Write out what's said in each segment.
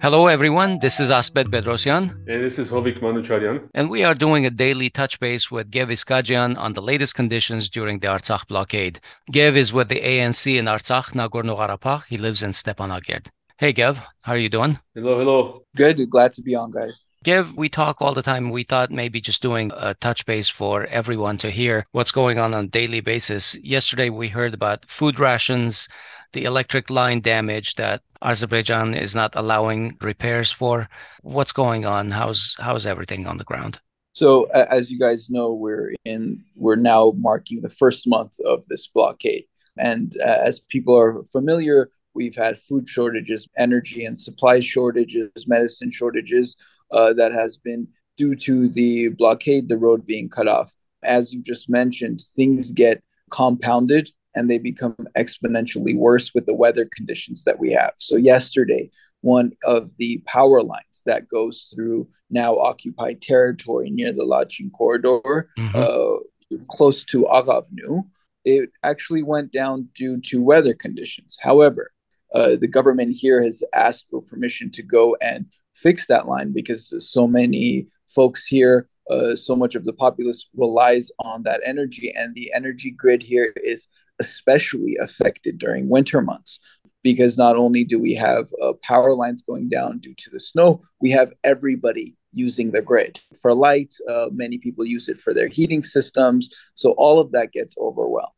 Hello, everyone. This is Asbet Bedrosian. And this is Hovik Manucharyan. And we are doing a daily touch base with Gev Iskajian on the latest conditions during the Artsakh blockade. Gev is with the ANC in Artsakh, Nagorno-Karabakh. He lives in Stepanakert. Hey, Gev, how are you doing? Hello, hello. Good. Glad to be on, guys. Gev, we talk all the time. We thought maybe just doing a touch base for everyone to hear what's going on on a daily basis. Yesterday, we heard about food rations, the electric line damage that Azerbaijan is not allowing repairs for. What's going on? How's how's everything on the ground? So, as you guys know, we're in we're now marking the first month of this blockade, and uh, as people are familiar, we've had food shortages, energy and supply shortages, medicine shortages uh, that has been due to the blockade, the road being cut off. As you just mentioned, things get compounded and they become exponentially worse with the weather conditions that we have. So, yesterday, one of the power lines that goes through now occupied territory near the Lachin corridor, mm-hmm. uh, close to Aghavnu, it actually went down due to weather conditions. However, uh, the government here has asked for permission to go and fix that line because so many folks here, uh, so much of the populace relies on that energy, and the energy grid here is especially affected during winter months because not only do we have uh, power lines going down due to the snow, we have everybody using the grid for light. Uh, many people use it for their heating systems, so all of that gets overwhelmed.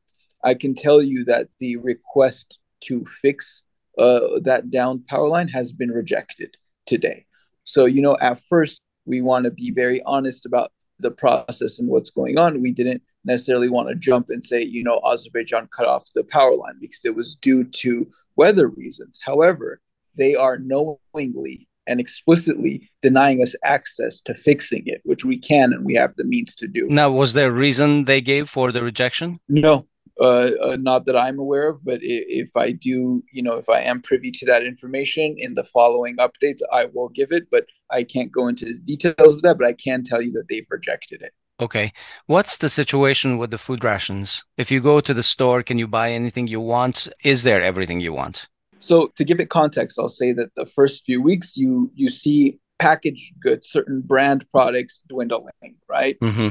I can tell you that the request to fix uh, that down power line has been rejected today. So, you know, at first, we want to be very honest about the process and what's going on. We didn't necessarily want to jump and say, you know, Azerbaijan cut off the power line because it was due to weather reasons. However, they are knowingly and explicitly denying us access to fixing it, which we can and we have the means to do. Now, was there a reason they gave for the rejection? No, uh, uh, not that I'm aware of, but if I do, you know, if I am privy to that information in the following updates, I will give it. But I can't go into the details of that. But I can tell you that they've rejected it. Okay. What's the situation with the food rations? If you go to the store, can you buy anything you want? Is there everything you want? So to give it context, I'll say that the first few weeks you you see packaged goods, certain brand products dwindling, right? Mm-hmm.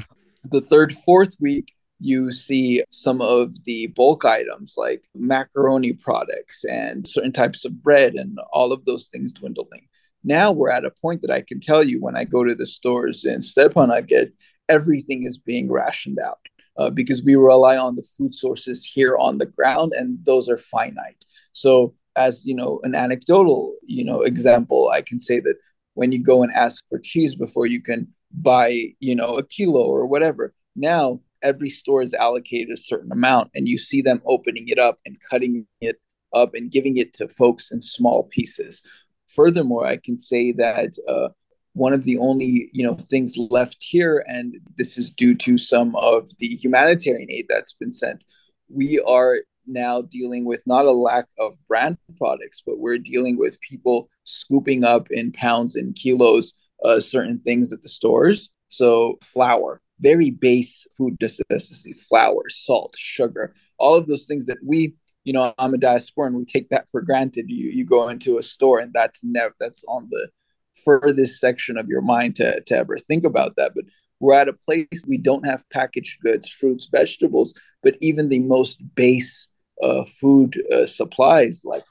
The third, fourth week, you see some of the bulk items like macaroni products and certain types of bread and all of those things dwindling. Now we're at a point that I can tell you when I go to the stores in Stepanakert, everything is being rationed out uh, because we rely on the food sources here on the ground and those are finite. So as you know, an anecdotal you know example, I can say that when you go and ask for cheese before you can buy you know a kilo or whatever, now every store is allocated a certain amount and you see them opening it up and cutting it up and giving it to folks in small pieces furthermore i can say that uh, one of the only you know things left here and this is due to some of the humanitarian aid that's been sent. We are now dealing with not a lack of brand products but we're dealing with people scooping up in pounds and kilos uh, certain things at the stores. So flour very base food necessity flour salt sugar all of those things that we you know i'm a diasporan and we take that for granted. You you go into a store and that's never that's on the furthest section of your mind to, to ever think about that but we're at a place we don't have packaged goods fruits vegetables but even the most base uh, food uh, supplies like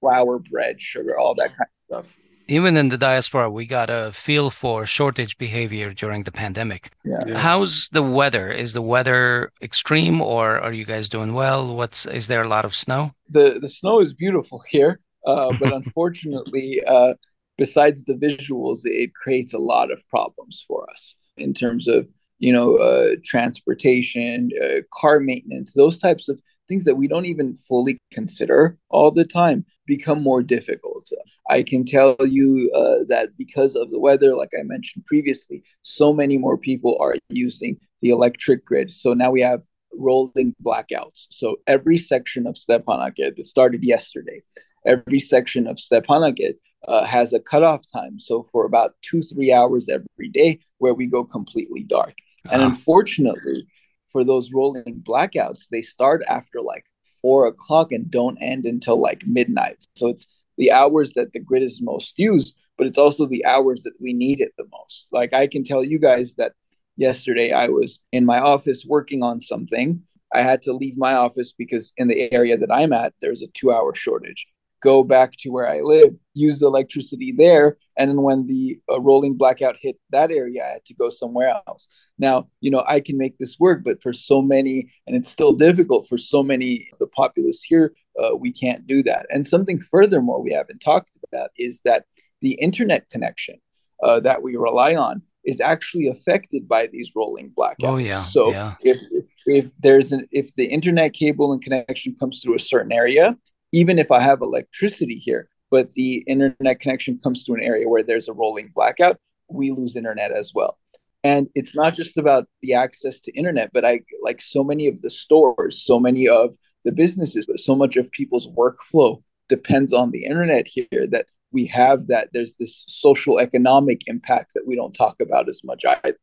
flour bread sugar all that kind of stuff even in the diaspora, we got a feel for shortage behavior during the pandemic. Yeah. yeah. How's the weather? Is the weather extreme, or are you guys doing well? What's is there a lot of snow? The the snow is beautiful here, uh, but unfortunately, uh, besides the visuals, it creates a lot of problems for us in terms of you know uh, transportation, uh, car maintenance, those types of things that we don't even fully consider all the time become more difficult. I can tell you uh, that because of the weather, like I mentioned previously, so many more people are using the electric grid. So now we have rolling blackouts. So every section of Stepanakert, that started yesterday, every section of Stepanakert uh, has a cutoff time. So for about two, three hours every day, where we go completely dark. And uh-huh. unfortunately, for those rolling blackouts, they start after like four o'clock and don't end until like midnight. So it's the hours that the grid is most used, but it's also the hours that we need it the most. Like I can tell you guys that yesterday I was in my office working on something. I had to leave my office because in the area that I'm at, there's a two hour shortage go back to where I live, use the electricity there. And then when the uh, rolling blackout hit that area, I had to go somewhere else. Now, you know, I can make this work, but for so many, and it's still difficult for so many the populace here, uh, we can't do that. And something furthermore we haven't talked about is that the internet connection uh, that we rely on is actually affected by these rolling blackouts. Oh yeah. So yeah. if if there's an if the internet cable and connection comes through a certain area, even if I have electricity here, but the internet connection comes to an area where there's a rolling blackout, we lose internet as well. And it's not just about the access to internet, but I like so many of the stores, so many of the businesses, so much of people's workflow depends on the internet here that we have that there's this social economic impact that we don't talk about as much either.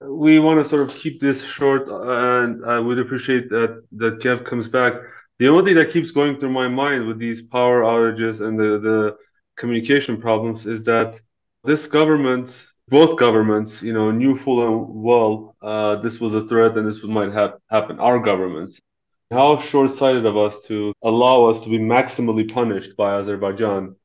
We want to sort of keep this short, uh, and I would appreciate that that Gev comes back the only thing that keeps going through my mind with these power outages and the, the communication problems is that this government, both governments, you know, knew full and well uh, this was a threat and this might ha- happen. Our governments. How short sighted of us to allow us to be maximally punished by Azerbaijan.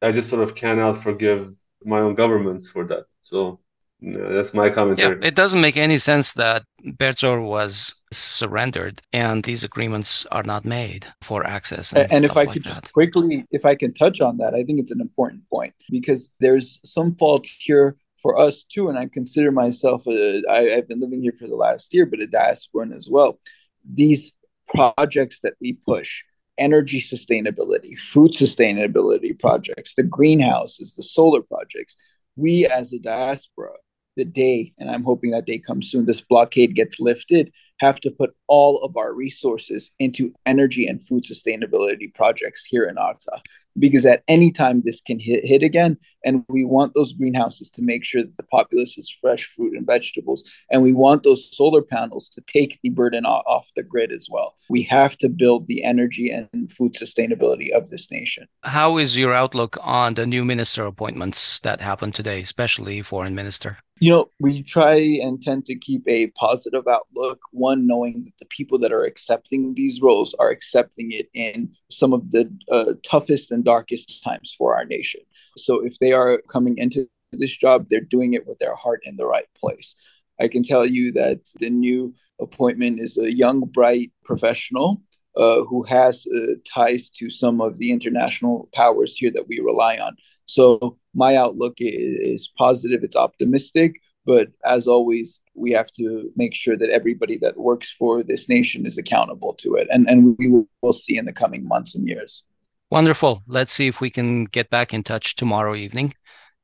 I just sort of cannot forgive my own governments for that. So that's my commentary. Yeah, it doesn't make any sense that Berdzor was surrendered and these agreements are not made for access. And, and if I like could that. quickly, if I can touch on that, I think it's an important point because there's some fault here for us too. And I consider myself, a, I, I've been living here for the last year, but a diasporan as well. These projects that we push, energy sustainability, food sustainability projects, the greenhouses, the solar projects, we as a diaspora the day, and I'm hoping that day comes soon, this blockade gets lifted, have to put all of our resources into energy and food sustainability projects here in Artsakh. Because at any time this can hit, hit again, and we want those greenhouses to make sure that the populace has fresh fruit and vegetables, and we want those solar panels to take the burden off the grid as well. We have to build the energy and food sustainability of this nation. How is your outlook on the new minister appointments that happened today, especially foreign minister? You know, we try and tend to keep a positive outlook. One, knowing that the people that are accepting these roles are accepting it in some of the uh, toughest and darkest times for our nation. So if they are coming into this job, they're doing it with their heart in the right place. I can tell you that the new appointment is a young, bright professional uh, who has uh, ties to some of the international powers here that we rely on. So my outlook is, is positive, it's optimistic, but as always, we have to make sure that everybody that works for this nation is accountable to it, and and we will see in the coming months and years. Wonderful. Let's see if we can get back in touch tomorrow evening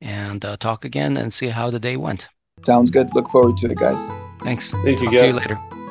and uh, talk again and see how the day went. Sounds good. Look forward to it, guys. Thanks. Thank you, guys. See you later.